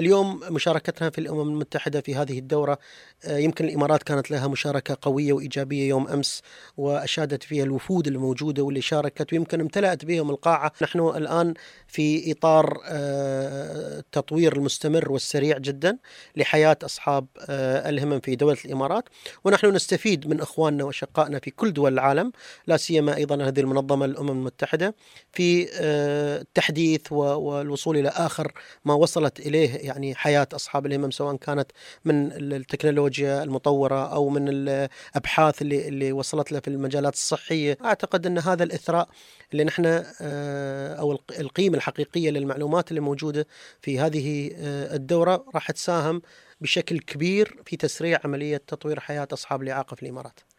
اليوم مشاركتنا في الأمم المتحدة في هذه الدورة آه، يمكن الإمارات كانت لها مشاركة قوية وإيجابية يوم أمس وأشادت فيها الوفود الموجودة واللي شاركت ويمكن امتلأت بهم القاعة، نحن الآن في إطار آه، التطوير المستمر والسريع جدا لحياة أصحاب آه، الهمم في دولة الإمارات. ونحن نستفيد من إخواننا واشقائنا في كل دول العالم لا سيما أيضا هذه المنظمة الأمم المتحدة في التحديث والوصول إلى آخر ما وصلت إليه يعني حياة أصحاب الهمم سواء كانت من التكنولوجيا المطورة أو من الأبحاث اللي اللي وصلت له في المجالات الصحية، أعتقد أن هذا الإثراء اللي نحن آه، أو القيمة الحقيقية للمعلومات اللي موجودة في هذه آه، الدورة راح تساهم بشكل كبير في تسريع عملية تطوير حياة أصحاب الإعاقة في الإمارات.